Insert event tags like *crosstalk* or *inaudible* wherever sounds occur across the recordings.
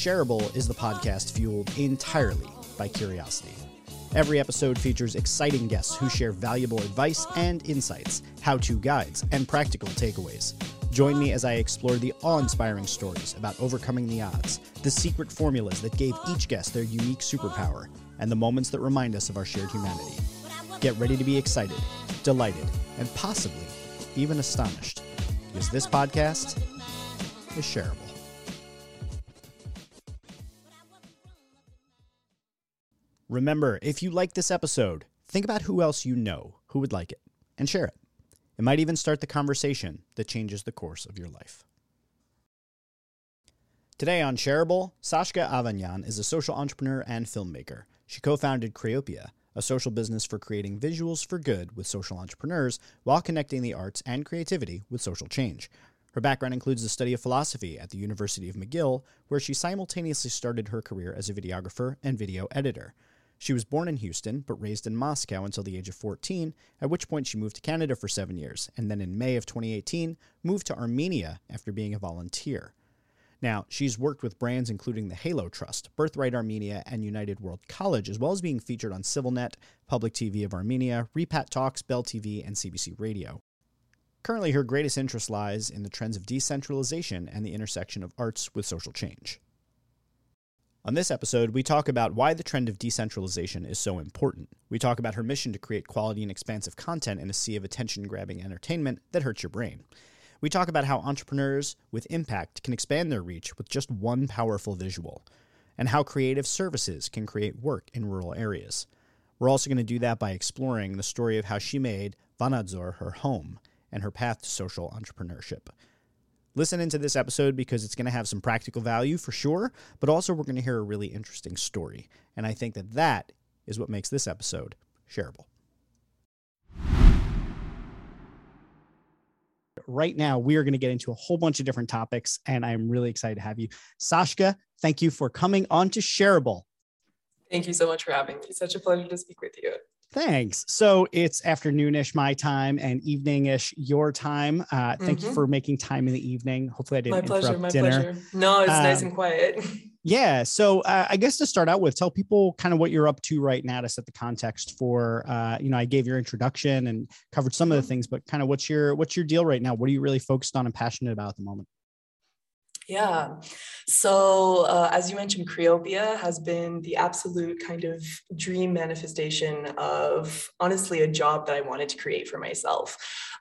Shareable is the podcast fueled entirely by curiosity. Every episode features exciting guests who share valuable advice and insights, how to guides, and practical takeaways. Join me as I explore the awe inspiring stories about overcoming the odds, the secret formulas that gave each guest their unique superpower, and the moments that remind us of our shared humanity. Get ready to be excited, delighted, and possibly even astonished, because this podcast is shareable. Remember, if you like this episode, think about who else you know who would like it and share it. It might even start the conversation that changes the course of your life. Today on Shareable, Sashka Avanyan is a social entrepreneur and filmmaker. She co founded Creopia, a social business for creating visuals for good with social entrepreneurs while connecting the arts and creativity with social change. Her background includes the study of philosophy at the University of McGill, where she simultaneously started her career as a videographer and video editor. She was born in Houston, but raised in Moscow until the age of 14, at which point she moved to Canada for seven years, and then in May of 2018, moved to Armenia after being a volunteer. Now, she's worked with brands including the Halo Trust, Birthright Armenia, and United World College, as well as being featured on CivilNet, Public TV of Armenia, Repat Talks, Bell TV, and CBC Radio. Currently, her greatest interest lies in the trends of decentralization and the intersection of arts with social change. On this episode, we talk about why the trend of decentralization is so important. We talk about her mission to create quality and expansive content in a sea of attention grabbing entertainment that hurts your brain. We talk about how entrepreneurs with impact can expand their reach with just one powerful visual, and how creative services can create work in rural areas. We're also going to do that by exploring the story of how she made Vanadzor her home and her path to social entrepreneurship. Listen into this episode because it's going to have some practical value for sure, but also we're going to hear a really interesting story. And I think that that is what makes this episode shareable. Right now, we are going to get into a whole bunch of different topics, and I'm really excited to have you. Sashka, thank you for coming on to Shareable. Thank you so much for having me. Such a pleasure to speak with you. Thanks. So it's afternoonish my time and eveningish your time. Uh, thank mm-hmm. you for making time in the evening. Hopefully, I didn't my pleasure, interrupt my dinner. Pleasure. No, it's um, nice and quiet. *laughs* yeah. So uh, I guess to start out with, tell people kind of what you're up to right now to set the context for. Uh, you know, I gave your introduction and covered some of the mm-hmm. things, but kind of what's your what's your deal right now? What are you really focused on and passionate about at the moment? Yeah. So, uh, as you mentioned, Creopia has been the absolute kind of dream manifestation of honestly a job that I wanted to create for myself.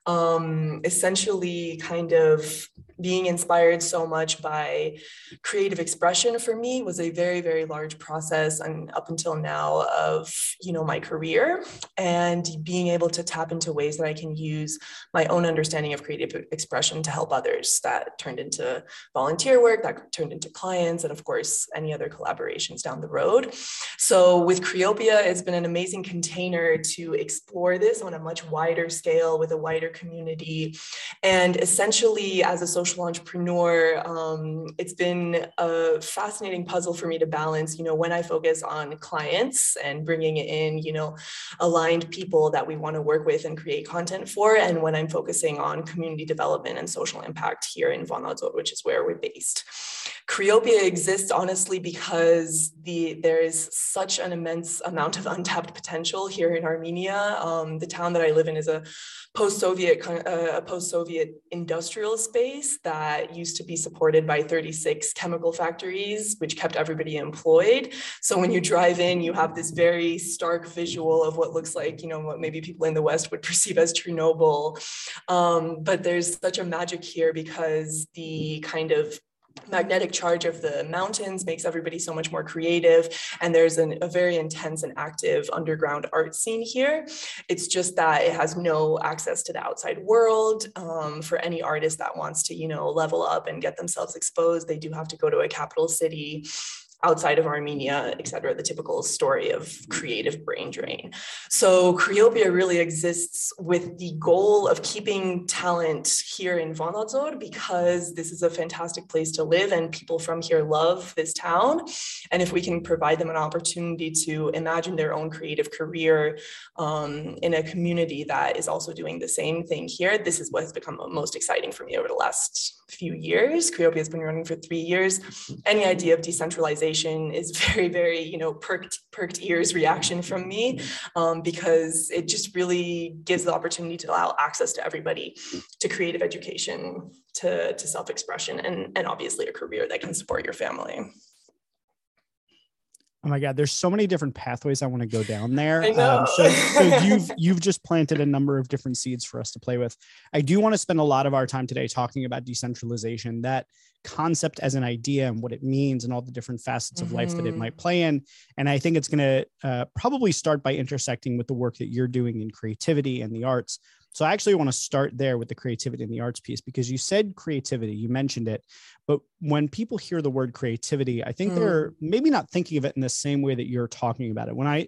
Um, essentially, kind of being inspired so much by creative expression for me was a very very large process and up until now of you know my career and being able to tap into ways that i can use my own understanding of creative expression to help others. That turned into volunteer work that turned into clients and of course any other collaborations down the road. So with creopia it's been an amazing container to explore this on a much wider scale with a wider community and essentially as a social entrepreneur, um, it's been a fascinating puzzle for me to balance, you know, when I focus on clients and bringing in, you know, aligned people that we want to work with and create content for, and when I'm focusing on community development and social impact here in Vanadzor, which is where we're based. Creopia exists honestly because the there is such an immense amount of untapped potential here in Armenia. Um, the town that I live in is a post-Soviet uh, a post-Soviet industrial space that used to be supported by 36 chemical factories, which kept everybody employed. So when you drive in, you have this very stark visual of what looks like, you know, what maybe people in the West would *laughs* perceive as Chernobyl. Um, but there's such a magic here because the kind of magnetic charge of the mountains makes everybody so much more creative and there's an, a very intense and active underground art scene here. It's just that it has no access to the outside world um, for any artist that wants to you know level up and get themselves exposed they do have to go to a capital city outside of Armenia, et cetera, the typical story of creative brain drain. So Creopia really exists with the goal of keeping talent here in Vanadzor because this is a fantastic place to live and people from here love this town. And if we can provide them an opportunity to imagine their own creative career um, in a community that is also doing the same thing here, this is what has become most exciting for me over the last few years. Creopia has been running for three years. Any idea of decentralization is *laughs* very, very, you know, perked, perked ears reaction from me um, because it just really gives the opportunity to allow access to everybody to creative education, to, to self-expression, and, and obviously a career that can support your family. Oh my God, there's so many different pathways I want to go down there. Um, so, so you've *laughs* you've just planted a number of different seeds for us to play with. I do want to spend a lot of our time today talking about decentralization, that concept as an idea and what it means, and all the different facets of mm-hmm. life that it might mm-hmm. play in. And I think it's going to uh, probably start by intersecting with the work that you're doing in creativity and the arts. So I actually want to start there with the creativity and the arts piece because you said creativity, you mentioned it, but when people hear the word creativity, I think mm. they're maybe not thinking of it in the same way that you're talking about it. When I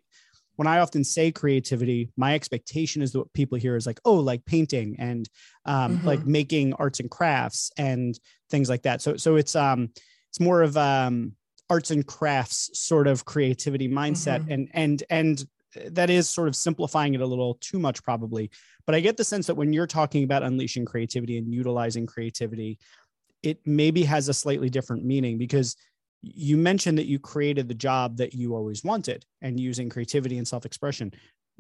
when I often say creativity, my expectation is that what people hear is like, oh, like painting and um, mm-hmm. like making arts and crafts and things like that. So so it's um it's more of um arts and crafts sort of creativity mindset mm-hmm. and and and that is sort of simplifying it a little too much probably but i get the sense that when you're talking about unleashing creativity and utilizing creativity it maybe has a slightly different meaning because you mentioned that you created the job that you always wanted and using creativity and self-expression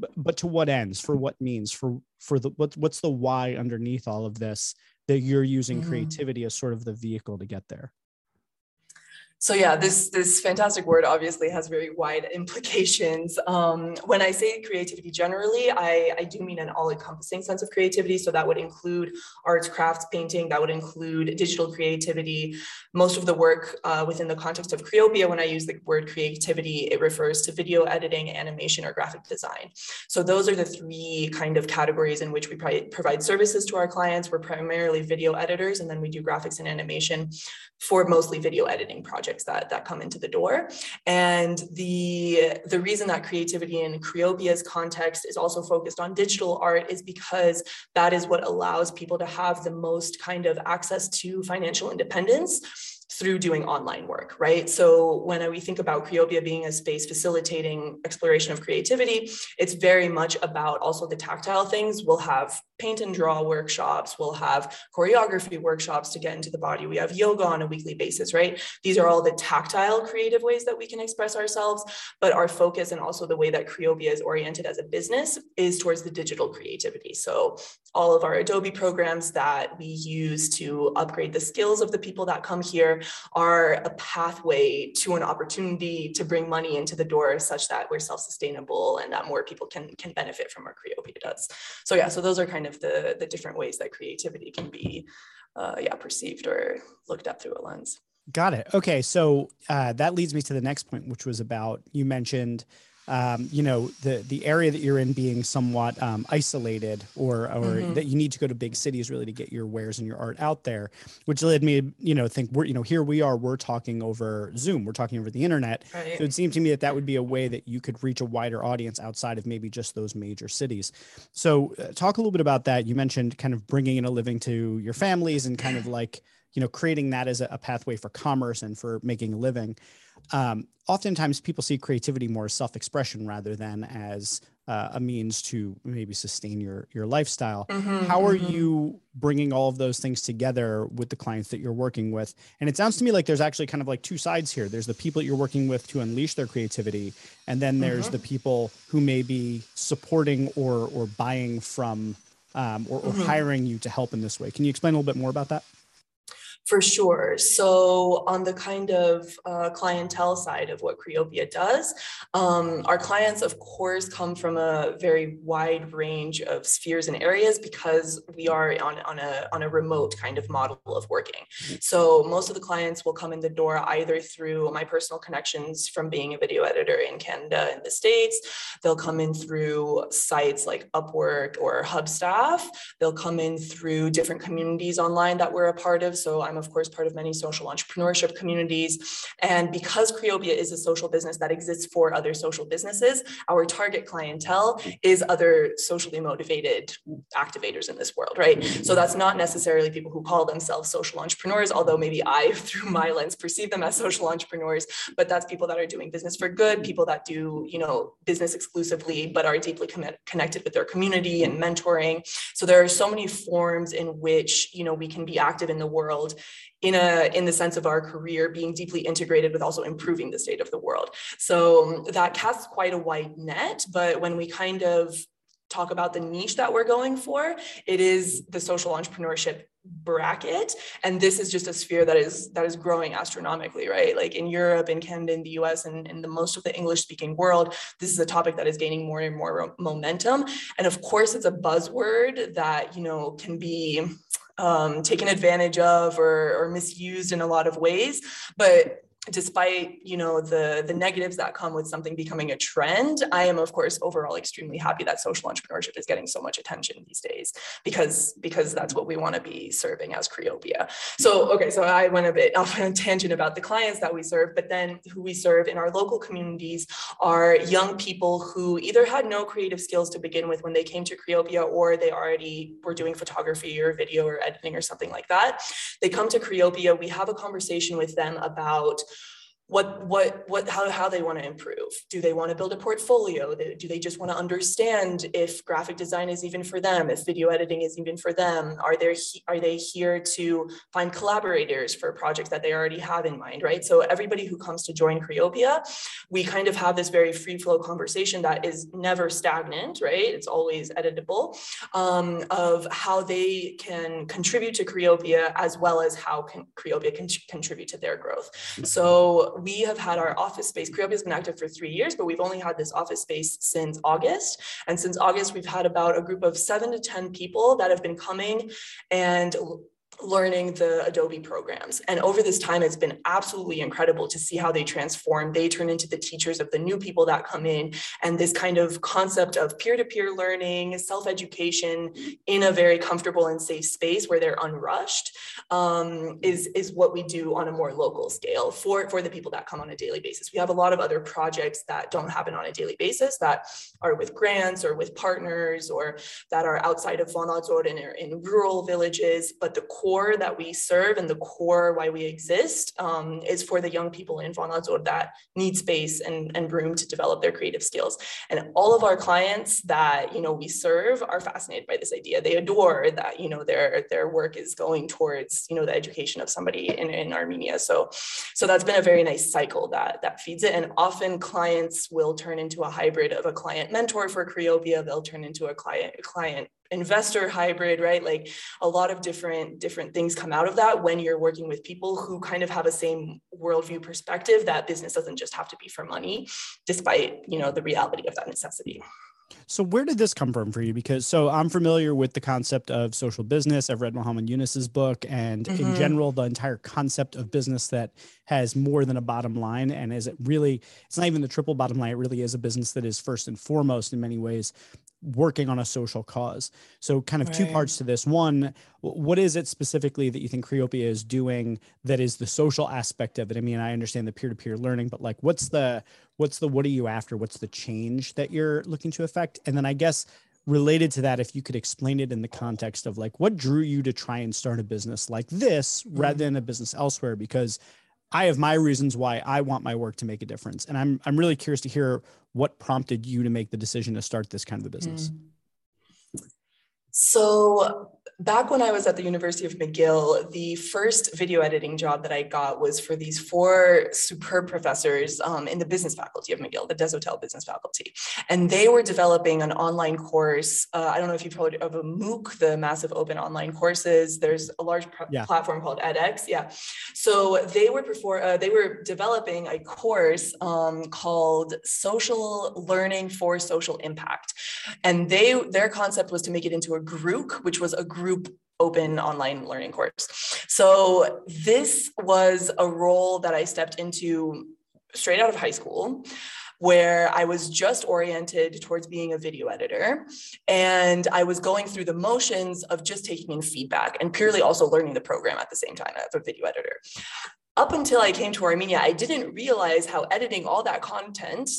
but, but to what ends? For what means? For for the what, what's the why underneath all of this that you're using mm-hmm. creativity as sort of the vehicle to get there so yeah, this this fantastic word obviously has very wide implications. Um, when I say creativity generally, I, I do mean an all-encompassing sense of creativity. So that would include arts, crafts, painting. That would include digital creativity. Most of the work uh, within the context of Creopia, when I use the word creativity, it refers to video editing, animation, or graphic design. So those are the three kind of categories in which we provide services to our clients. We're primarily video editors, and then we do graphics and animation for mostly video editing projects that, that come into the door. And the, the reason that creativity in Creopia's context is also focused on digital art is because that is what allows people to have the most kind of access to financial independence through doing online work, right? So when we think about Creopia being a space facilitating exploration of creativity, it's very much about also the tactile things. We'll have paint and draw workshops, we'll have choreography workshops to get into the body. We have yoga on a weekly basis, right? These are all the tactile creative ways that we can express ourselves, but our focus and also the way that Creopia is oriented as a business is towards the digital creativity. So all of our Adobe programs that we use to upgrade the skills of the people that come here are a pathway to an opportunity to bring money into the door such that we're self-sustainable and that more people can, can benefit from what Creopia does. So yeah, so those are kind of the, the different ways that creativity can be uh, yeah, perceived or looked at through a lens. Got it. Okay. So uh, that leads me to the next point, which was about you mentioned um, you know the the area that you're in being somewhat um, isolated or or mm-hmm. that you need to go to big cities really to get your wares and your art out there which led me you know think we're you know here we are we're talking over zoom we're talking over the internet right. so it seemed to me that that would be a way that you could reach a wider audience outside of maybe just those major cities so uh, talk a little bit about that you mentioned kind of bringing in a living to your families and kind of like you know creating that as a, a pathway for commerce and for making a living um, oftentimes people see creativity more as self-expression rather than as uh, a means to maybe sustain your your lifestyle. Mm-hmm, How are mm-hmm. you bringing all of those things together with the clients that you're working with? And it sounds to me like there's actually kind of like two sides here. There's the people that you're working with to unleash their creativity, and then there's mm-hmm. the people who may be supporting or or buying from um, or, or mm-hmm. hiring you to help in this way. Can you explain a little bit more about that? For sure. So, on the kind of uh, clientele side of what Creopia does, um, our clients, of course, come from a very wide range of spheres and areas because we are on, on, a, on a remote kind of model of working. So, most of the clients will come in the door either through my personal connections from being a video editor in Canada and the States, they'll come in through sites like Upwork or Hubstaff, they'll come in through different communities online that we're a part of. So, I'm, of course, part of many social entrepreneurship communities. And because Creopia is a social business that exists for other social businesses, our target clientele is other socially motivated activators in this world, right? So that's not necessarily people who call themselves social entrepreneurs, although maybe I, *laughs* through my lens, perceive them as social entrepreneurs, but that's people that are doing business for good, people that do, you know, business exclusively, but are deeply connected with their community and mentoring. So there are so many forms in which, you know, we can be active in the world in a in the sense of our career being deeply integrated with also improving the state of the world. So that casts quite a wide net but when we kind of talk about the niche that we're going for it is the social entrepreneurship bracket. And this is just a sphere that is that is growing astronomically right? Like in europe in canada in the us and in the most of the english speaking world this is a topic that is gaining more and more momentum. And of course it's a buzzword that you know can be um, taken advantage of or, or misused in a lot of ways but despite you know the the negatives that come with something becoming a trend i am of course overall extremely happy that social entrepreneurship is getting so much attention these days because because that's what we want to be serving as creopia. So okay so i went a bit off on a tangent about the clients that we serve but then who we serve in our local communities are young people who either had no creative skills to begin with when they came to creopia or they already were doing photography or video or editing or something like that. They come to creopia we have a conversation with them about what what what how, how they want to improve. Do they want to build a portfolio? Do they just want to understand if graphic design is even for them if video editing is even for them? Are there are they here to find collaborators for projects that they already have in mind right? So everybody who comes to join creopia we kind of have this very free flow conversation that is never stagnant right? It's always editable um, of how they can contribute to creopia as well as how can creopia can contribute to their growth. So we have had our office space. Creopia has been active for three years, but we've only had this office space since August. And since August, we've had about a group of seven to 10 people that have been coming and learning the Adobe programs. And over this time, it's been absolutely incredible to see how they transform. They turn into the teachers of the new people that come in. And this kind of concept of peer to peer learning, self education in a very comfortable and safe space where they're unrushed um, is, is what we do on a more local scale for, for the people that come on a daily basis. We have a lot of other projects that don't happen on a daily basis that are with grants or with partners or that are outside of Von and in rural villages. But the core that we serve and the core why we exist um, is for the young people in Vanadzor that need space and, and room to develop their creative skills. And all of our clients that you know we serve are fascinated by this idea. They adore that you know their their work is going towards you know the education of somebody in, in Armenia. So so that's been a very nice cycle that that feeds it. And often clients will turn into a hybrid of a client mentor for Creopia. They'll turn into a client client investor hybrid right like a lot of different different things come out of that when you're working with people who kind of have a same worldview perspective that business doesn't just have to be for money despite you know the reality of that necessity so where did this come from for you? Because so I'm familiar with the concept of social business. I've read Muhammad Yunus's book, and mm-hmm. in general, the entire concept of business that has more than a bottom line, and is it really? It's not even the triple bottom line. It really is a business that is first and foremost, in many ways, working on a social cause. So, kind of right. two parts to this. One, what is it specifically that you think Creopia is doing that is the social aspect of it? I mean, I understand the peer-to-peer learning, but like, what's the what's the what are you after? What's the change that you're looking to affect? And then I guess related to that, if you could explain it in the context of like what drew you to try and start a business like this mm-hmm. rather than a business elsewhere, because I have my reasons why I want my work to make a difference. And I'm I'm really curious to hear what prompted you to make the decision to start this kind of a business. Mm. So back when I was at the University of McGill, the first video editing job that I got was for these four superb professors um, in the business faculty of McGill, the Desautels business faculty. And they were developing an online course. Uh, I don't know if you've heard of a MOOC, the massive open online courses. There's a large pr- yeah. platform called edX. Yeah. So they were before, uh, they were developing a course um, called Social Learning for Social Impact. And they their concept was to make it into a GROOC, which was a group open online learning course. So this was a role that I stepped into straight out of high school. where I was just oriented towards being a video editor. And I was going through the motions of just taking in feedback and purely also learning the program at the same time as a video editor up until I came to Armenia, I didn't realize how editing all that content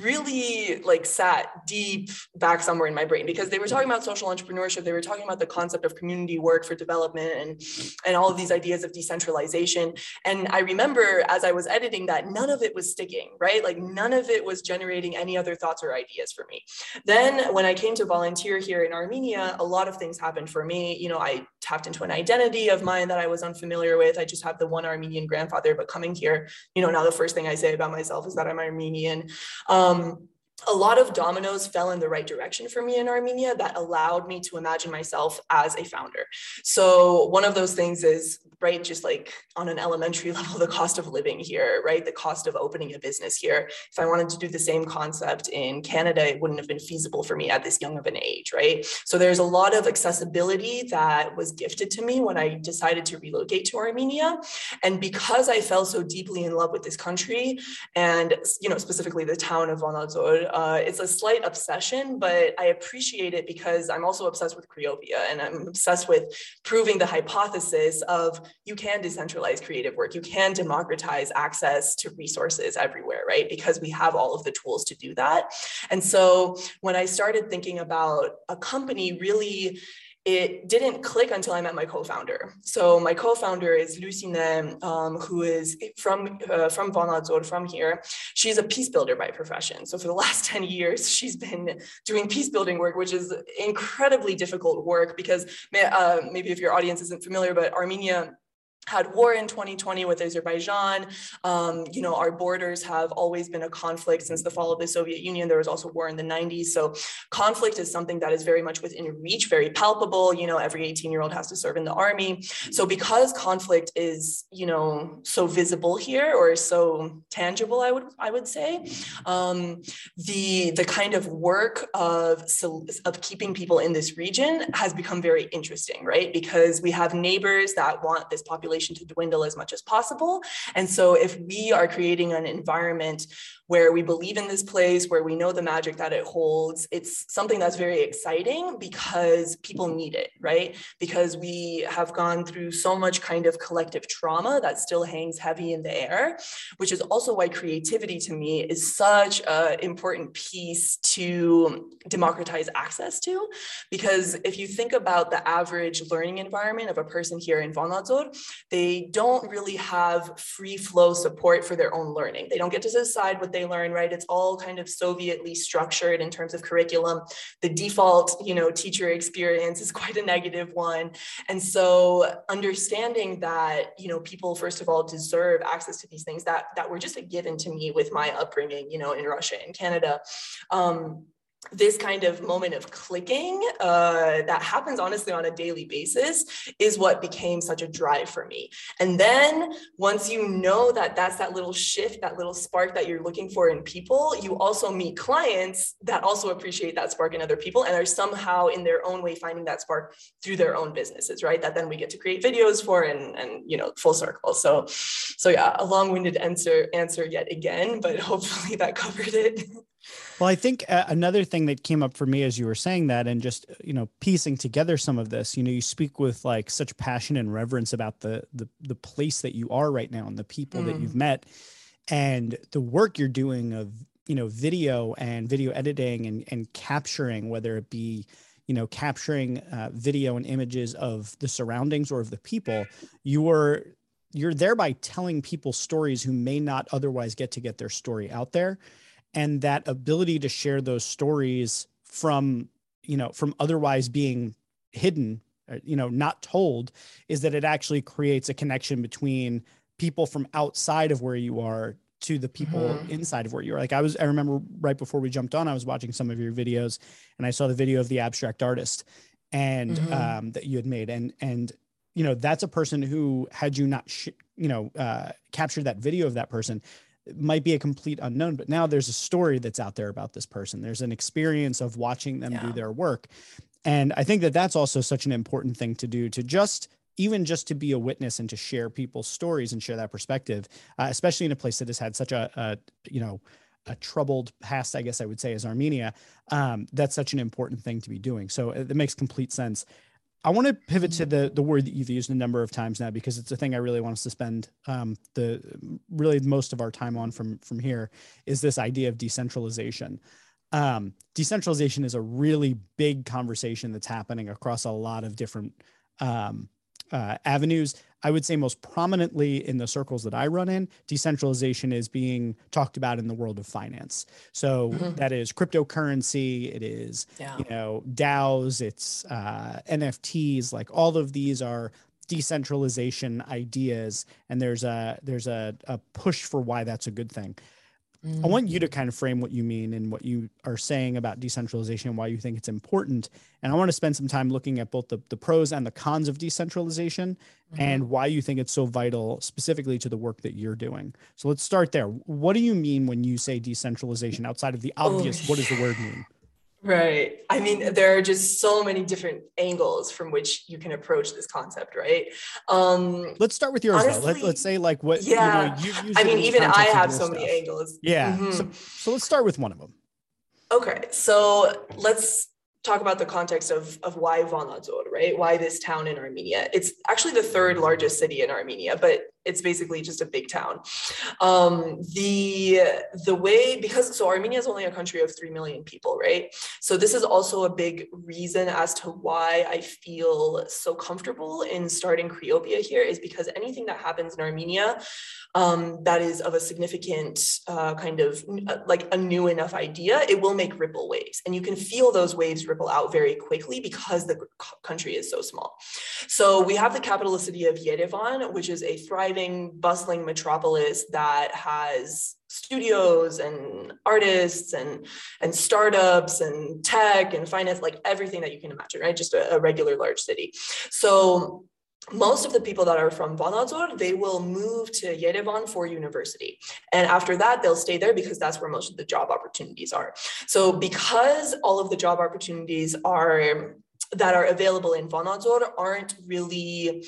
really like sat deep back somewhere in my brain because they were talking about social entrepreneurship. They were talking about the concept of community work for development and, and all of these ideas of decentralization. And I remember as I was editing that, none of it was sticking, right? Like none of it was generating any other thoughts or ideas for me. Then when I came to volunteer here in Armenia, a lot of things happened for me. You know, I tapped into an identity of mine that I was unfamiliar with. I just have the one Armenian grandfather, but coming here, you know, now the first thing I say about myself is that I'm Armenian. Um, a lot of dominoes fell in the right direction for me in Armenia that allowed me to imagine myself as a founder. So, one of those things is right? Just like on an elementary *laughs* level, the cost of living here, right? The cost of opening a business here. If I wanted to do the same concept in Canada, it wouldn't have been feasible for me at this young of an age, right? So there's a lot of accessibility that was gifted to me when I decided to relocate to Armenia. And because I fell so deeply in love with this country and, you know, specifically the town of Vanadzor, uh, it's a slight obsession, but I appreciate it because I'm also obsessed with Creopia and I'm obsessed with proving the hypothesis of you can decentralize creative work. You can democratize access to resources everywhere, right? Because we have all of the tools to do that. And so when I started thinking about a company really it didn't click until I met my co-founder. So my co-founder is Lucine, um, who is from uh, from Vanadzor, from here. She's a peace builder by profession. So for the last *laughs* 10 years, she's been doing peace building work, which is incredibly difficult work because uh, maybe if your audience isn't familiar, but Armenia had war in 2020 with Azerbaijan. Um, you know, our borders have always been a conflict since the fall of the Soviet Union. There was also war in the 90s. So conflict is something that is very much within reach, very palpable. You know, every 18 year old has to serve in the army. So because conflict is, you know, so visible here or so tangible, I would I would say, um, the the kind of work of of keeping people in this region has become very interesting, right? Because we have neighbors that want this population population to dwindle as much as possible. And so if we are creating an environment where we believe in this place, where we know the magic that it holds. It's something that's very exciting because people need it, right? Because we have gone through so much kind of collective trauma that still hangs heavy in the air, which is also why creativity to me is such an important piece to democratize access to. Because if you think about the average learning environment of a person here in Vanadzor, they don't really have free flow support for their own learning. They don't get to decide what they learn, right? It's all kind of Sovietly structured in terms of curriculum. The default, you know, teacher experience is *laughs* quite a negative one. And so understanding that, you know, people first of all deserve access to these things that that were just a given to me with my upbringing, you know, in Russia and Canada. Um, this kind of moment of clicking uh, that happens honestly on a daily basis is what became such a drive for me. And then once you know that that's that little shift, that little spark that you're looking for in people, you also meet clients that also appreciate that spark in other people and are somehow in their own way finding that spark through their own businesses, right? That then we get to create videos for and, and you know, full circle. So, so yeah, a long-winded answer, answer yet again, but *laughs* hopefully that covered it. *laughs* Well, I think uh, another thing that came up for me as you were saying that, and just you know piecing together some of this, you know, you speak with like such passion and reverence about the the the place that you are right now and the people mm. that you've met, and the work you're doing of you know video and video editing and and capturing, whether it be you know capturing uh, video and images of the surroundings or of the people, you are you're thereby telling people stories who may not otherwise get to get their story out there and that ability to share those stories from you know from otherwise being hidden uh, you know not told is that it actually creates a connection between people from outside of where you are to the people mm-hmm. inside of where you are like i was i remember right before we jumped on i was watching some of your videos and i saw the video of the abstract artist and mm-hmm. um, that you had made and and you know that's a person who had you not sh- you know uh, captured that video of that person might be a complete unknown, but now there's a story that's out there about this person. There's an experience of watching them yeah. do their work. And I think that that's also such an important thing to do to just even just to be a witness and to share people's stories and share that perspective, uh, especially in a place that has had such a, a you know, a troubled past, I guess I would say, as Armenia, um, that's such an important thing to be doing. So it, it makes complete sense. I want to pivot to the the word that you've used a number of times now because it's a thing I really want us to spend um, the really most of our time on from from here is this idea of decentralization. Um, decentralization is a really big conversation that's happening across a lot of different um, uh, avenues. I would say most prominently in the circles that I run in, decentralization is being talked about in the world of finance. So mm-hmm. that is cryptocurrency, it is yeah. you know DAOs, it's uh, NFTs. Like all of these are decentralization ideas, and there's a there's a, a push for why that's a good thing. Mm. I want you to kind of frame what you mean and what you are saying about decentralization and why you think it's important. And I want to spend some time looking at both the, the pros and the cons of decentralization mm-hmm. and why you think it's so vital specifically to the work that you're doing. So let's start there. What do you mean when you say decentralization outside of the obvious? Oh. What does the word mean? Right. I mean, there are just so many different angles from which you can approach this concept, right? Um, let's start with yours honestly, though. Let, let's say like what, yeah. You know, I mean, even I have so stuff. many angles. Yeah. Mm-hmm. So, so let's start with one of them. Okay. So let's talk about the context of, of why Vanadzor, right? Why this town in Armenia? It's actually the third largest city in Armenia, but it's basically just a big town. Um, the the way because so Armenia is only a country of three million people, right? So this is also a big reason as to why I feel so comfortable in starting Creopia here is because anything that happens in Armenia um, that is of a significant uh, kind of uh, like a new enough idea, it will make ripple waves. And you can feel those waves ripple out very quickly because the country is so small. So we have the capital city of Yerevan, which is a thriving, bustling metropolis that has studios and artists and and startups and tech and finance like everything that you can imagine right just a, a regular large city so most of the people that are from Vanadzor, they will move to Yerevan for university. And after that, they'll stay there because that's where most of the job opportunities are. So because all of the job opportunities are that are available in Vanadzor aren't really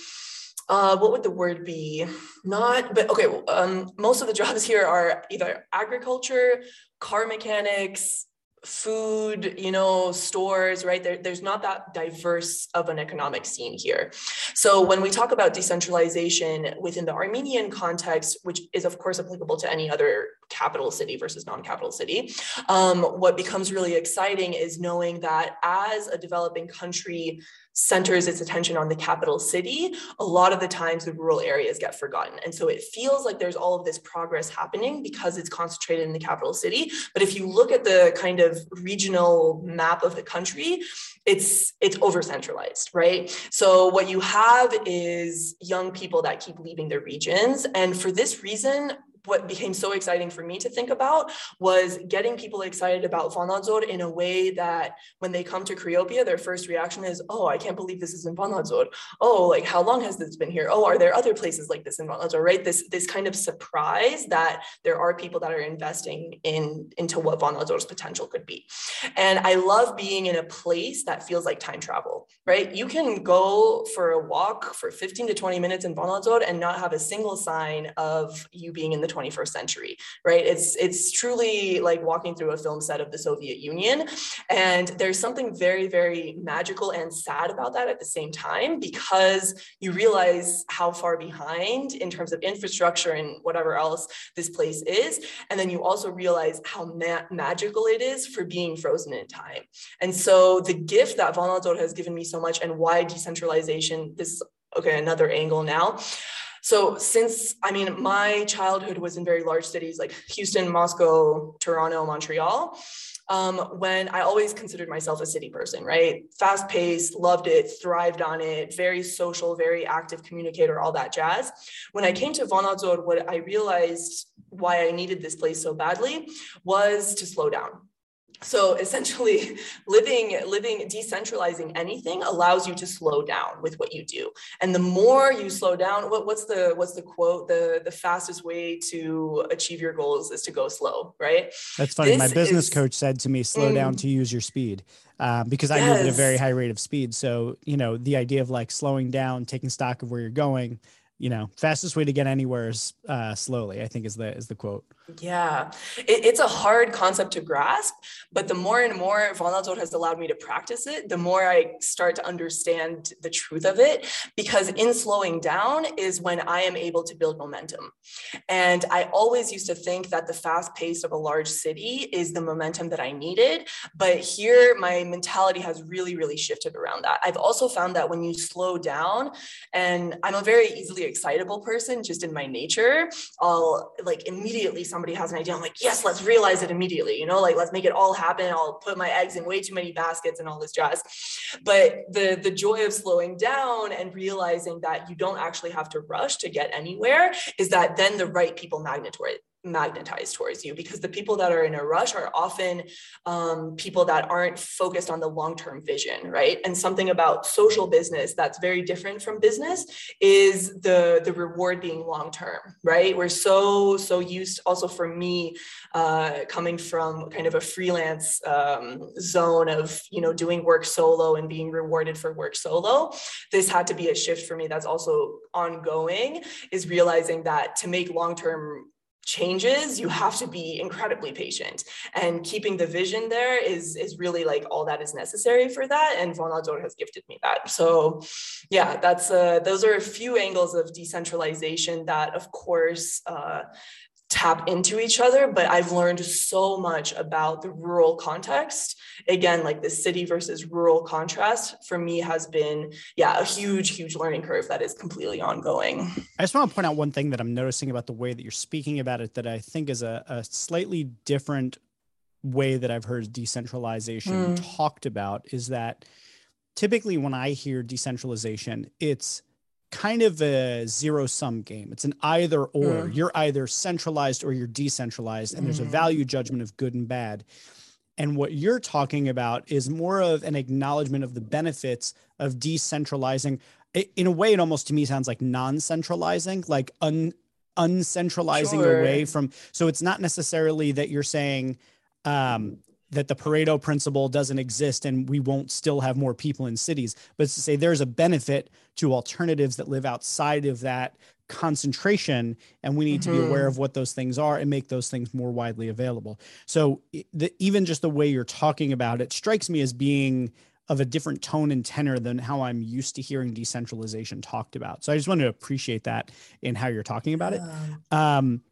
uh, what would the word be? Not, but okay. Um, most of the jobs here are either agriculture, car mechanics, food, you know, stores, right? There, there's not that diverse of an economic scene here. So when we talk about decentralization within the Armenian context, which is of course applicable to any other capital city versus non-capital city, um, what becomes really exciting is knowing that as a developing country, centers its attention on the capital city, a lot of the times the rural areas get forgotten. And so it feels like there's all of this progress happening because it's concentrated in the capital city. But if you look at the kind of regional map of the country, it's it's over centralized right so what you have is young people that keep leaving their regions and for this reason what became so exciting for me to think about was getting people excited about Vanadzor in a way that when they come to Creopia, their first reaction is, oh, I can't believe this is in Vanadzor. Oh, like how long has this been here? Oh, are there other places like this in Vanadzor, right? This, this kind of surprise that there are people that are investing in into what Vanadzor's potential could be. And I love being in a place that feels like time travel, right? You can go for a walk for 15 to 20 minutes in Vanadzor and not have a single sign of you being in the 21st century, right? It's it's truly like walking through a film set of the Soviet Union, and there's something very very magical and sad about that at the same time because you realize how far behind in terms of infrastructure and whatever else this place is, and then you also realize how ma- magical it is for being frozen in time. And so the gift that Vanadzor has given me so much, and why decentralization. This okay another angle now so since I mean my childhood was in very large cities like Houston, Moscow, Toronto, Montreal. Um, when I always considered myself a city person, right? Fast paced, loved it, thrived on it, very social, very active communicator, all that jazz. When I came to Vanadzor, what I realized why I needed this place so badly was to slow down so essentially *laughs* living living decentralizing anything allows you to slow down with what you do. And the more you slow down what, what's the what's the quote? The the fastest way to achieve your goals is to go slow right? That's funny. This my business is, coach said to me slow mm, down to use your speed uh, because i yes. move at a very high rate of speed. So you know the idea of like slowing down taking stock of where you're going you know fastest way to get anywhere is uh, slowly i think is the is the quote Yeah, it, it's a hard concept to grasp, but the more and more Vanadzor has allowed me to practice it, the more I start to understand the truth of it. Because in slowing down is when I am able to build momentum. And I always used to think that the fast pace of a large city is the momentum that I needed. But here, my mentality has really, really shifted around that. I've also found that when you slow down, and I'm a very easily excitable person just in my nature, I'll like immediately somebody has an idea, I'm like, yes, let's realize it immediately, you know, like let's make it all happen. I'll put my eggs in way too many baskets and all this jazz. But the the joy of slowing down and realizing that you don't actually have to rush to get anywhere is that then the right people magnetoid magnetized towards you because the people that are in a rush are often um, people that aren't focused on the long-term vision right? And something about social business that's very different from business is the the reward being long-term right? We're so so used also for me uh, coming from kind of a freelance um, zone of you know doing work solo and being rewarded for work solo. This had to be a shift for me that's also ongoing is realizing that to make long-term changes you have to be incredibly patient. And keeping the vision there is is really like all that is necessary for that. And Vanadzor has gifted me that. So yeah that's uh those are a few angles of decentralization that of course uh tap into each other but i've learned so much about the rural context again like the city versus rural contrast for me has been yeah a huge huge learning curve that is completely ongoing i just want to point out one thing that i'm noticing about the way that you're speaking about it that i think is a, a slightly different way that i've heard decentralization mm. talked about is that typically when i hear decentralization it's kind of a zero sum game. It's an either or. Mm. You're either centralized or you're decentralized, and mm. there's a mm. value judgment of good and bad. And what you're talking about is more of an acknowledgement of the benefits of decentralizing. In a way, it almost to me sounds like non-centralizing, like un uncentralizing sure. away from. So it's not necessarily that you're saying um, that the Pareto principle doesn't exist and we won't still have more people in cities, but to say there's a benefit to alternatives that live outside of that concentration and we need mm-hmm. to be aware mm-hmm. of what those things are and make those things more widely available. So the, even just the way you're talking about it strikes me as being of a different tone and tenor than how I'm used to hearing decentralization talked about. So I just wanted to appreciate that in how you're talking about it. Um,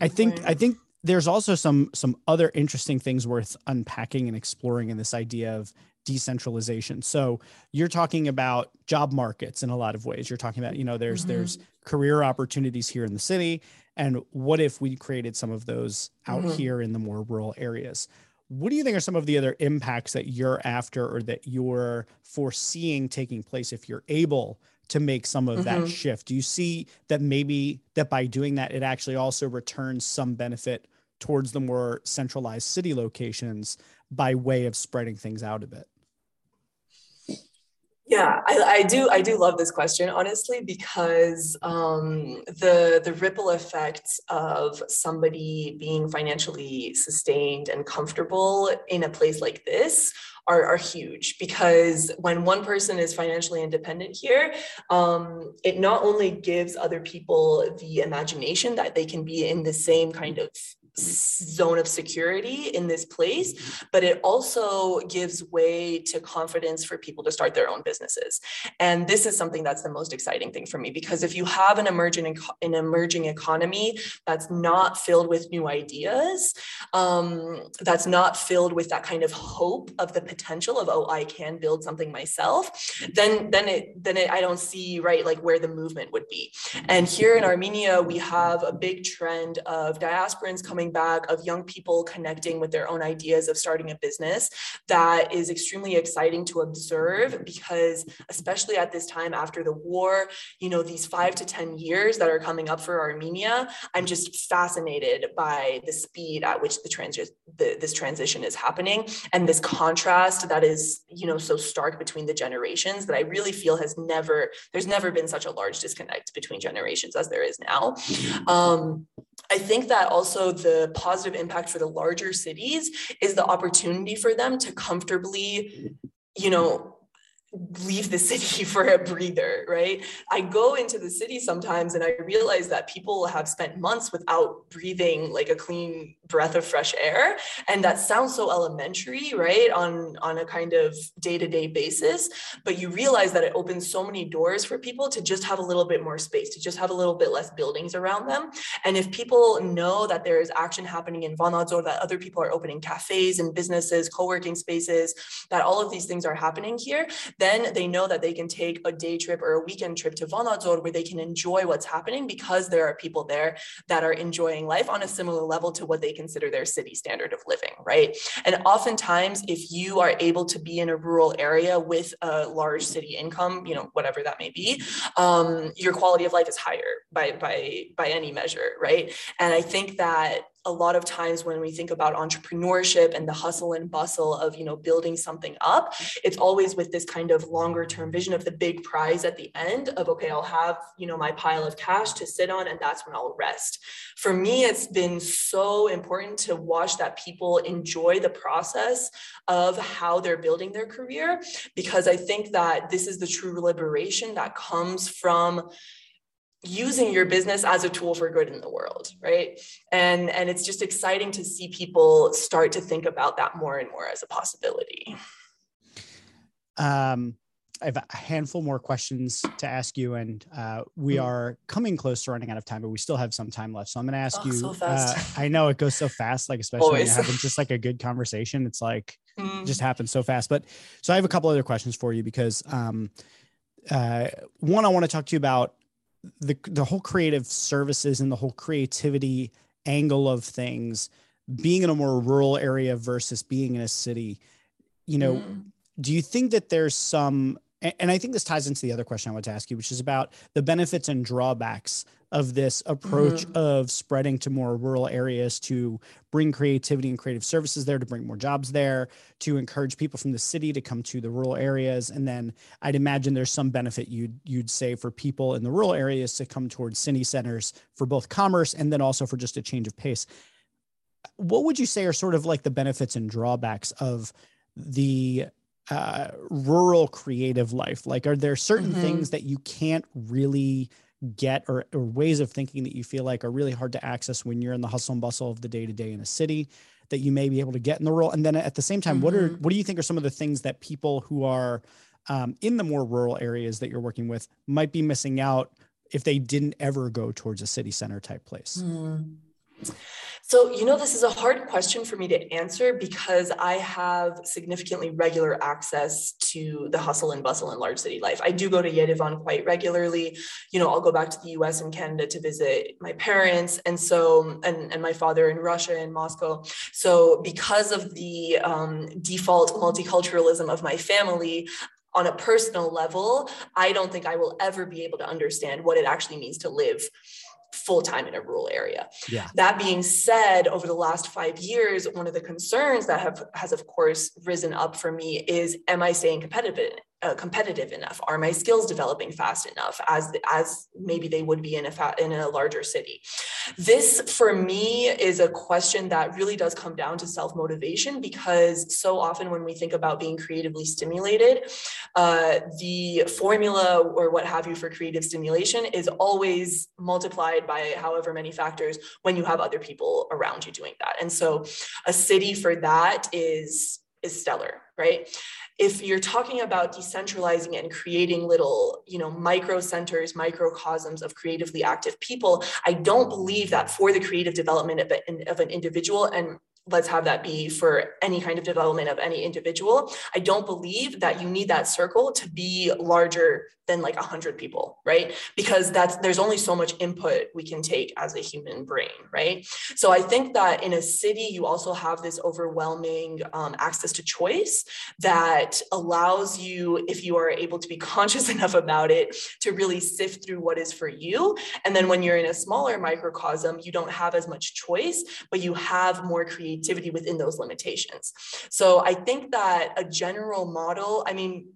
I think point. I think there's also some some other interesting things worth unpacking and exploring in this idea of decentralization. So you're talking about job markets in a lot of ways. You're talking about, you know, there's mm-hmm. there's career opportunities here in the city and what if we created some of those out mm-hmm. here in the more rural areas? What do you think are some of the other impacts that you're after or that you're foreseeing taking place if you're able to make some of mm-hmm. that shift? Do you see that maybe that by doing that, it actually also returns some benefit towards the more centralized city locations by way of spreading things out a bit? Yeah, I, I, do. I do love this question, honestly, because um, the the ripple effects of somebody being financially sustained and comfortable in a place like this are, are huge because when one person is financially independent here, um, it not only gives other people the imagination that they can be in the same kind of zone of security in this place, but it also gives way to confidence for people to start their own businesses. And this is something that's the most exciting thing for me because if you have an emerging an emerging economy that's not filled with new ideas, um, that's not filled with that kind of hope of the potential of oh I can build something myself, then then it then it, I don't see right like where the movement would be. And here in Armenia we have a big trend of diasporans coming coming back, of young people connecting with their own ideas of starting a business that is extremely exciting to observe because, especially at this time after the war, you know, these five to 10 years that are coming up for Armenia, I'm just fascinated by the speed at which the, trans- the this transition is happening and this contrast that is, you know, so stark between the generations that I really feel has never, there's never been such a large disconnect between generations as there is now. Um, I think that also the positive impact for the larger cities is the opportunity for them to comfortably, you know, leave the *laughs* city for a breather, right? I go into the city sometimes and I realize that people have spent months without breathing like a clean breath of fresh air. And that sounds so elementary, right? On, on a kind of day-to-day basis. But you realize that it opens so many doors for people to just have a little bit more space, to just have a little bit less buildings around them. And if people know that there is action happening in Vanadzor, that other people are opening cafes and businesses, co-working spaces, that all of these things are happening here, then they know that they can take a day trip or a weekend trip to Vanadzor where they can enjoy what's happening because there are people there that are enjoying life on a similar level to what they consider their city standard of living, right? And oftentimes, if you are able to be in a rural area with a large city income, you know, whatever that may be, um, your quality of life is higher by by by any measure, right? And I think that a lot of times when we think about entrepreneurship and the hustle and bustle of you know building something up it's always with this kind of longer term vision of the big prize at the end of okay i'll have you know my pile of cash to sit on and that's when i'll rest. For me it's been so important to watch that people enjoy the process of how they're building their career because i think that this is the true liberation that comes from using your business as a tool for good in the world right and and it's just exciting to see people start to think about that more and more as a possibility um I have a handful more questions to ask you, and uh, we mm. are coming close to running out of time, but we still have some time left. So I'm going to ask oh, you. So uh, I know it goes so fast, like especially Always. when you're having just like a good conversation. It's like *laughs* mm. just happens so fast. But so I have a couple other questions for you because um, uh, one, I want to talk to you about the the whole creative services and the whole creativity angle of things being in a more rural area versus being in a city you know mm. do you think that there's some and I think this ties into the other question I want to ask you, which is about the benefits and drawbacks of this approach mm-hmm. of spreading to more rural areas to bring creativity and creative services there, to bring more jobs there, to encourage people from the city to come to the rural areas. And then I'd imagine there's some benefit you'd you'd say for people in the rural areas to come towards city centers for both commerce and then also for just a change of pace. What would you say are sort of like the benefits and drawbacks of the uh, rural creative life? Like, are there certain mm-hmm. things that you can't really get or, or ways of thinking that you feel like are really hard to access when you're in the hustle and bustle of the day to day in a city that you may be able to get in the rural? And then at the same time, mm-hmm. what are mm-hmm. what do you think are some of the things that people who are um, in the more rural areas that you're working with might be missing out if they didn't ever go towards a city center type place? Mm. So, you know, this is a hard question for me to answer because I have significantly regular access to the hustle and bustle in large city life. I do go to Yerevan quite regularly. You know, I'll go back to the US and Canada to visit my parents and so, and, and my father in Russia and Moscow. So, because of the um, default multiculturalism of my family, on a personal level, I don't think I will ever be able to understand what it actually means to live full time in a rural area. Yeah. That being said, over the last five years, one of the concerns that have has of course risen up for me is, am I staying competitive uh, competitive enough? Are my skills developing fast enough as as maybe they would be in a fa- in a larger city? This for me is a question that really does come down to self motivation because so often when we think about being creatively stimulated, uh, the formula or what have you for creative stimulation is always multiplied by however many factors when you have other people around you doing that. And so a city for that is is stellar, right? If you're talking about decentralizing and creating little you know micro centers microcosms of creatively active people i don't believe that for the creative development of, an individual and let's have that be for any kind of development of any individual. I don't believe that you need that circle to be larger than like 100 people, right? Because that's there's only so much input we can take as a human brain, right? So I think that in a city, you also have this overwhelming um, access to choice that allows you, if you are able to be *laughs* conscious enough about it, to really sift through what is for you. And then when you're in a smaller microcosm, you don't have as much choice, but you have more creativity creativity within those limitations. So I think that a general model, I mean,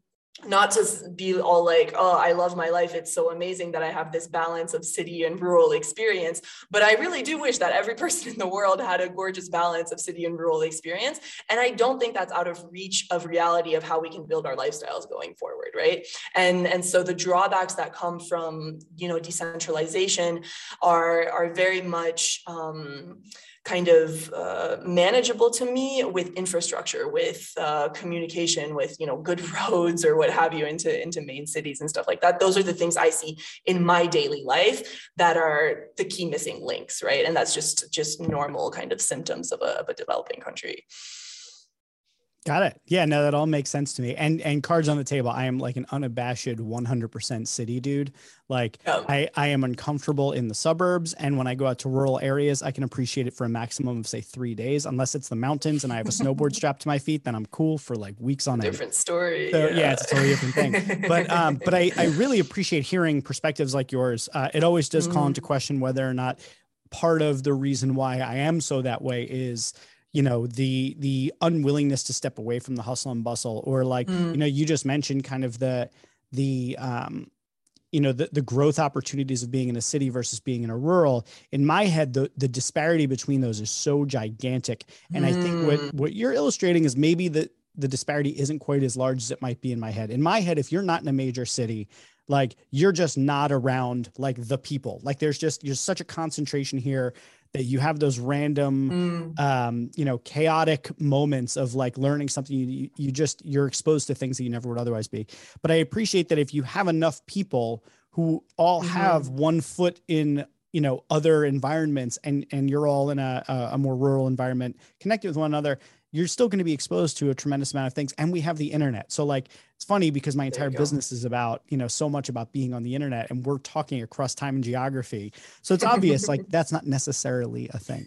not to be all like, oh, I love my life. It's so amazing that I have this balance of city and rural experience. But I really do wish that every *laughs* person in the world had a gorgeous balance of city and rural experience. And I don't think that's out of reach of reality of how we can build our lifestyles going forward, right? And and so the drawbacks that come from you know decentralization are are very much um, kind of uh, manageable to me with infrastructure, with uh, communication, with you know good *laughs* roads or what have you into into main cities and stuff like that. Those are the things I see in my daily life that are the key missing links, right? And that's just just normal kind of symptoms of a, of a developing country. Got it. Yeah, no, that all makes sense to me. And and cards on the table. I am like an unabashed 100% city dude. Like oh. I I am uncomfortable in the suburbs and when I go out to rural areas, I can appreciate it for a maximum of say 3 days unless it's the mountains and I have a snowboard *laughs* strapped to my feet, then I'm cool for like weeks on end. Different story. So, yeah. yeah. it's a totally different thing. but um but I *laughs* I really appreciate hearing perspectives like yours. Uh, it always does call into mm. question whether or not part of the reason why I am so that way is you know the the unwillingness to step away from the hustle and bustle or like mm. you know you just mentioned kind of the the um you know the, the growth opportunities of being in a city versus being in a rural in my head the, the disparity between those is so gigantic and mm. i think what mm. what you're illustrating is maybe the the disparity isn't quite as large as it might be in my head in my head if you're not in a major city like you're just not around like the people like there's just there's such a concentration here that you have those random mm. um, you know chaotic moments of like learning something you, you just you're exposed to things that you never would otherwise be but i appreciate that if you have enough people who all mm-hmm. have one foot in you know other environments and and you're all in a, a more rural environment connected with one another you're still going to be exposed to a tremendous amount of things and we have the internet. So like it's funny because my entire business is about you know so much about being on the internet and we're talking across time and geography. So it's *laughs* obvious like that's not necessarily a thing.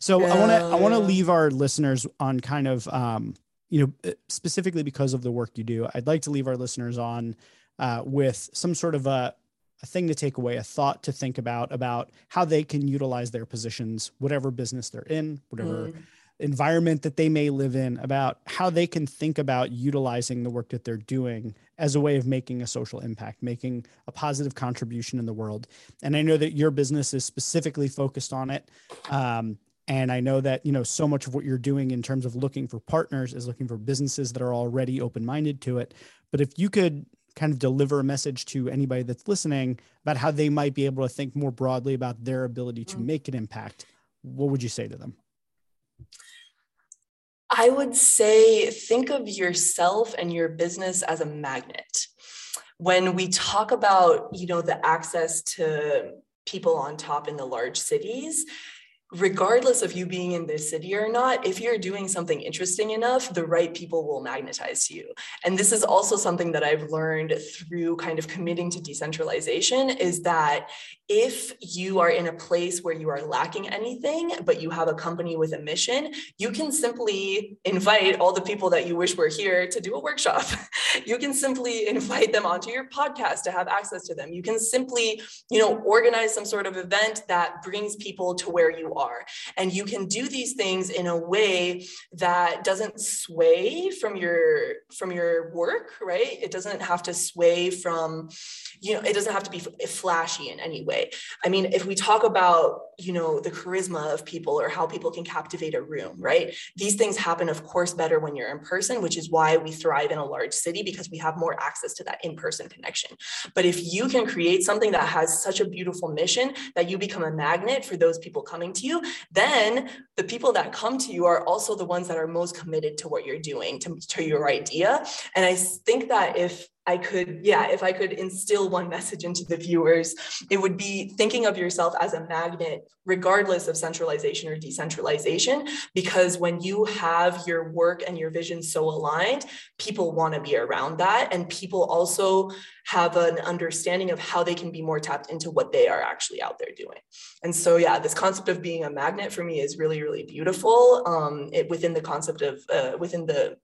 So yeah, i want to i want to leave our listeners on kind of um you know uh, specifically because of the work you do i'd like to leave our listeners on uh, with some sort of a a thing to take away, a thought to think about about how they can utilize their positions, whatever business they're in, whatever mm environment that they may live in, about how they can think about utilizing the work that they're doing as a way of making a social impact, making a positive contribution in the world. And I know that your business is specifically focused on it. Um, and I know that you know so much of what you're doing in terms of looking for partners is looking for businesses that are already open-minded to it. But if you could kind of deliver a message to anybody that's listening about how they might be able to think more broadly about their ability to mm. make an impact, what would you say to them? I would say think of yourself and your business as a magnet. When we talk about, you know, the access to people on top in the large cities, regardless of you being in this city or not, if you're doing something interesting enough, the right people will magnetize to you. And this is also something that I've learned through kind of committing to decentralization is that if you are in a place where you are lacking anything, but you have a company with a mission, you can simply invite all the people that you wish were here to do a workshop. *laughs* you can simply invite them onto your podcast to have access to them. You can simply, you know, organize some sort of event that brings people to where you are. And you can do these things in a way that doesn't sway from your from your work, right? It doesn't have to sway from, you know, it doesn't have to be flashy in any way. I mean, if we talk about, you know, the charisma of people or how people can captivate a room, right? These things happen, of course, better when you're in person, which is why we thrive in a large city because we have more access to that in-person connection. But if you can create something that has such a beautiful mission that you become a magnet for those people coming to you, then the people that come to you are also the ones that are most committed to what you're doing, to, to your idea. And I think that if I could, yeah, if I could instill one message into the viewers, it would be thinking of yourself as a magnet, regardless of centralization or decentralization, because when you have your work and your vision so aligned, people want to be around that. And people also have an understanding of how they can be more tapped into what they are actually out there doing. And so, yeah, this concept of being a magnet for me is really, really beautiful um, it, within the concept of, uh, within the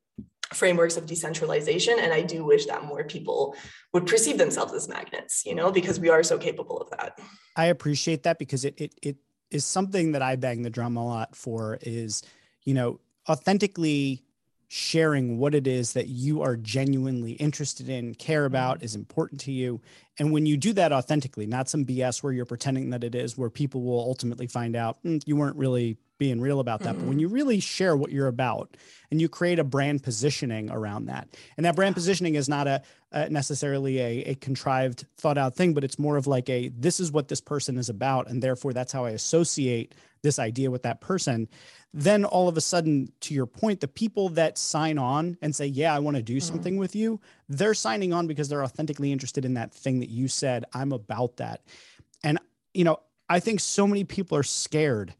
frameworks of decentralization and i do wish that more people would perceive themselves as magnets you know because we are so capable of that i appreciate that because it it, it is something that i bang the drum a lot for is you know authentically sharing what it is that you are genuinely interested in, care about, is important to you. And when you do that authentically, not some BS where you're pretending that it is, where people will ultimately find out mm, you weren't really being real about that. Mm-hmm. But when you really share what you're about and you create a brand positioning around that, and that brand positioning is not a, a necessarily a, a contrived, thought out thing, but it's more of like a this is what this person is about, and therefore that's how I associate this idea with that person. Then all of a sudden, to your point, the people that sign on and say, "Yeah, I want to do mm-hmm. something with you," they're signing on because they're authentically interested in that thing that you said. I'm about that, and you know, I think so many people are scared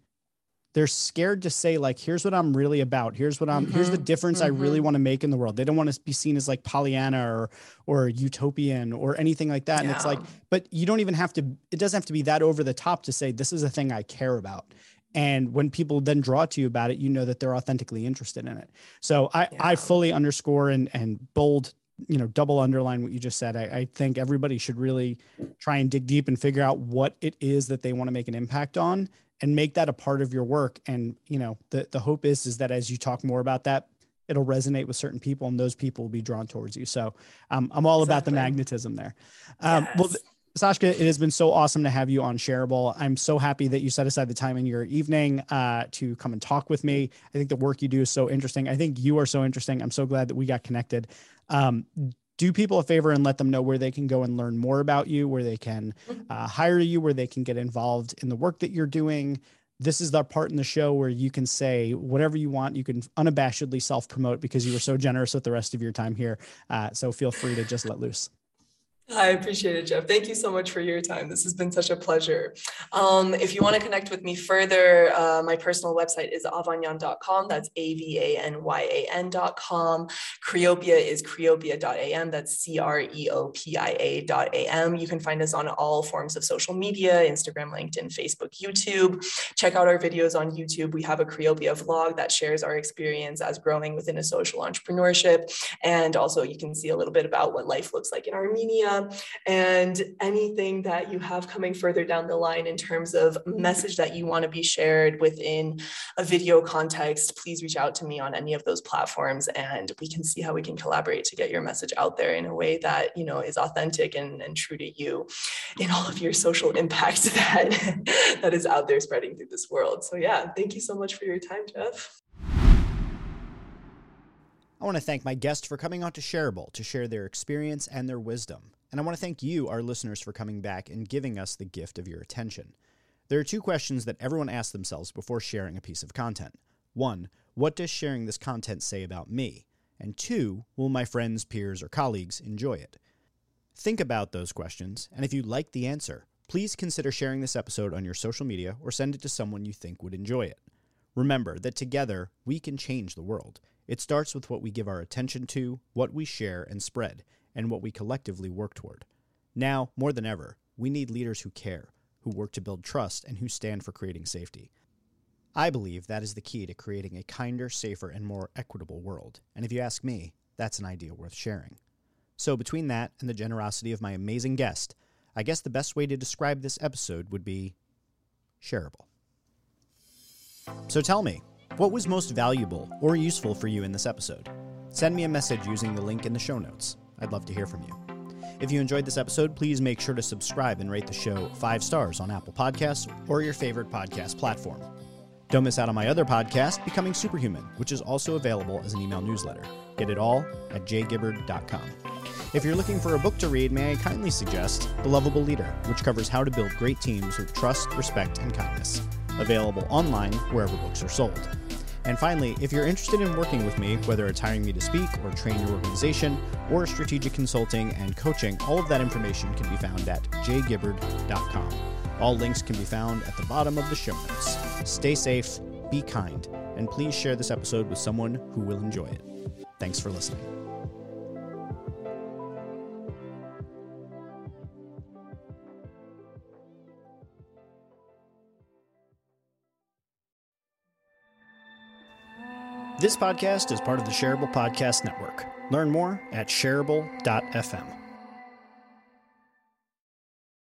they're scared to say like here's what i'm really about here's what i'm mm-hmm. here's the difference mm-hmm. i really mm-hmm. want to make in the world they don't want to be seen as like pollyanna or or utopian or anything like that yeah. and it's like but you don't even have to it doesn't have to be that over the top to say this is a thing i care about and when people then draw to you about it you know that they're authentically interested in it so i yeah. i fully underscore and and bold you know double underline what you just said I, I, think everybody should really try and dig deep and figure out what it is that they want to make an impact on and make that a part of your work and you know the the hope is is that as you talk more about that it'll resonate with certain people and those people will be drawn towards you so um, i'm all exactly. about the magnetism there um, yes. well Sashka, it has been so awesome to have you on Shareable. I'm so happy that you set aside the time in your evening uh, to come and talk with me. I think the work you do is so interesting. I think you are so interesting. I'm so glad that we got connected. Um, do people a favor and let them know where they can go and learn more about you, where they can mm-hmm. uh, hire you, where they can get involved in the work that you're doing. This is the part in the show where you can say whatever you want. You can unabashedly self promote because you were so generous with the rest of your time here. Uh, so feel free to just let loose. I appreciate it, Jeff. Thank you so much for your time. This has been such a pleasure. Um, if you want to connect with me further, uh, my personal website is avanyan.com. That's A V A N Y A N.com. Creopia is creopia.am. That's C R E O P I A.am. You can find us on all forms of social media Instagram, LinkedIn, Facebook, YouTube. Check out our videos on YouTube. We have a Creopia vlog that shares our experience as growing within a social entrepreneurship. And also, you can see a little bit about what life looks like in Armenia and anything that you have coming further down the line in terms of message that you want to be shared within a video context, please reach out to me on any of those platforms and we can see how we can collaborate to get your message out there in a way that, you know, is authentic and, and true to you in all of your social impact *laughs* that, that is out there spreading through this world. So yeah, thank you so much for your time, Jeff. I want to thank my guest for coming on to Shareable to share their experience and their wisdom. And I want to thank you, our listeners, for coming back and giving us the gift of your attention. There are two questions that everyone asks themselves before sharing a piece of content. One, what does sharing this content say about me? And two, will my friends, peers, or colleagues enjoy it? Think about those questions, and if you like the answer, please consider sharing this episode on your social media or send it to someone you think would enjoy it. Remember that together we can change the world. It starts with what we give our attention to, what we share and spread, and what we collectively work toward. Now, more than ever, we need leaders who care, who work to build trust, and who stand for creating safety. I believe that is the key to creating a kinder, safer, and more equitable world. And if you ask me, that's an idea worth sharing. So, between that and the generosity of my amazing guest, I guess the best way to describe this episode would be shareable. So tell me, what was most valuable or useful for you in this episode? Send me a message using the link in the show notes. I'd love to hear from you. If you enjoyed this episode, please make sure to subscribe and rate the show five stars on Apple Podcasts or your favorite podcast platform. Don't miss out on my other podcast, Becoming Superhuman, which is also available as an email newsletter. Get it all at jgibbard.com. If you're looking for a book to read, may I kindly suggest The Lovable Leader, which covers how to build great teams with trust, respect, and kindness. Available online wherever books are sold. And finally, if you're interested in working with me, whether it's hiring me to speak or train your organization or strategic consulting and coaching, all of that information can be found at jgibbard.com. All links can be found at the bottom of the show notes. Stay safe, be kind, and please share this episode with someone who will enjoy it. Thanks for listening. This podcast is part of the Shareable Podcast Network. Learn more at shareable.fm.